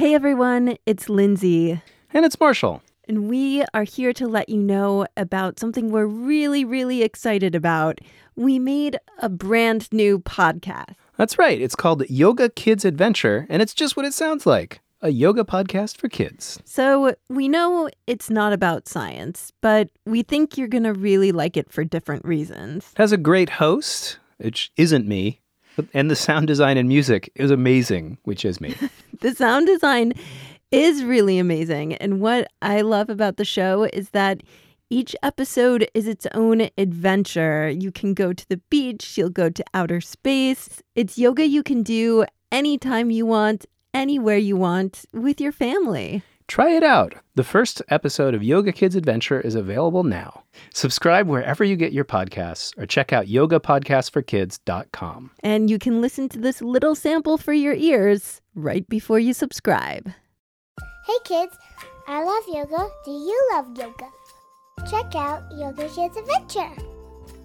Hey everyone, it's Lindsay. And it's Marshall. And we are here to let you know about something we're really, really excited about. We made a brand new podcast. That's right. It's called Yoga Kids Adventure, and it's just what it sounds like a yoga podcast for kids. So we know it's not about science, but we think you're going to really like it for different reasons. It has a great host, which isn't me, and the sound design and music is amazing, which is me. the sound design is really amazing. And what I love about the show is that each episode is its own adventure. You can go to the beach, you'll go to outer space. It's yoga you can do anytime you want, anywhere you want with your family. Try it out. The first episode of Yoga Kids Adventure is available now. Subscribe wherever you get your podcasts or check out yogapodcastforkids.com. And you can listen to this little sample for your ears right before you subscribe. Hey kids, I love yoga. Do you love yoga? Check out Yoga Kids Adventure.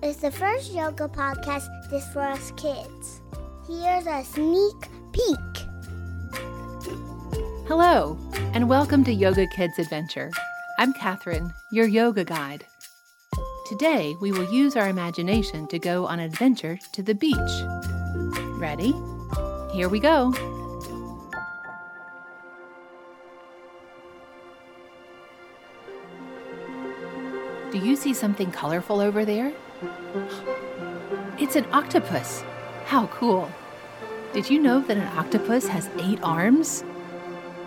It's the first yoga podcast just for us kids. Here's a sneak peek. Hello, and welcome to Yoga Kids Adventure. I'm Catherine, your yoga guide. Today, we will use our imagination to go on an adventure to the beach. Ready? Here we go. Do you see something colorful over there? It's an octopus. How cool! Did you know that an octopus has eight arms?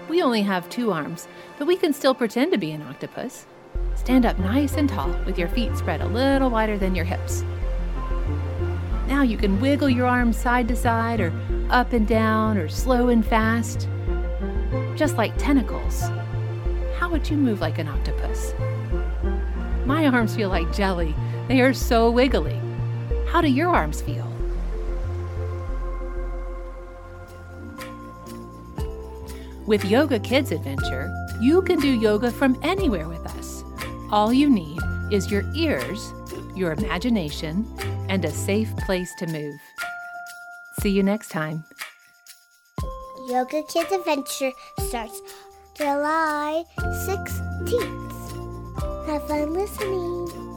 We only have two arms, but we can still pretend to be an octopus. Stand up nice and tall with your feet spread a little wider than your hips. Now you can wiggle your arms side to side, or up and down, or slow and fast. Just like tentacles. How would you move like an octopus? My arms feel like jelly. They are so wiggly. How do your arms feel? With Yoga Kids Adventure, you can do yoga from anywhere with us. All you need is your ears, your imagination, and a safe place to move. See you next time. Yoga Kids Adventure starts July 16th. Have fun listening.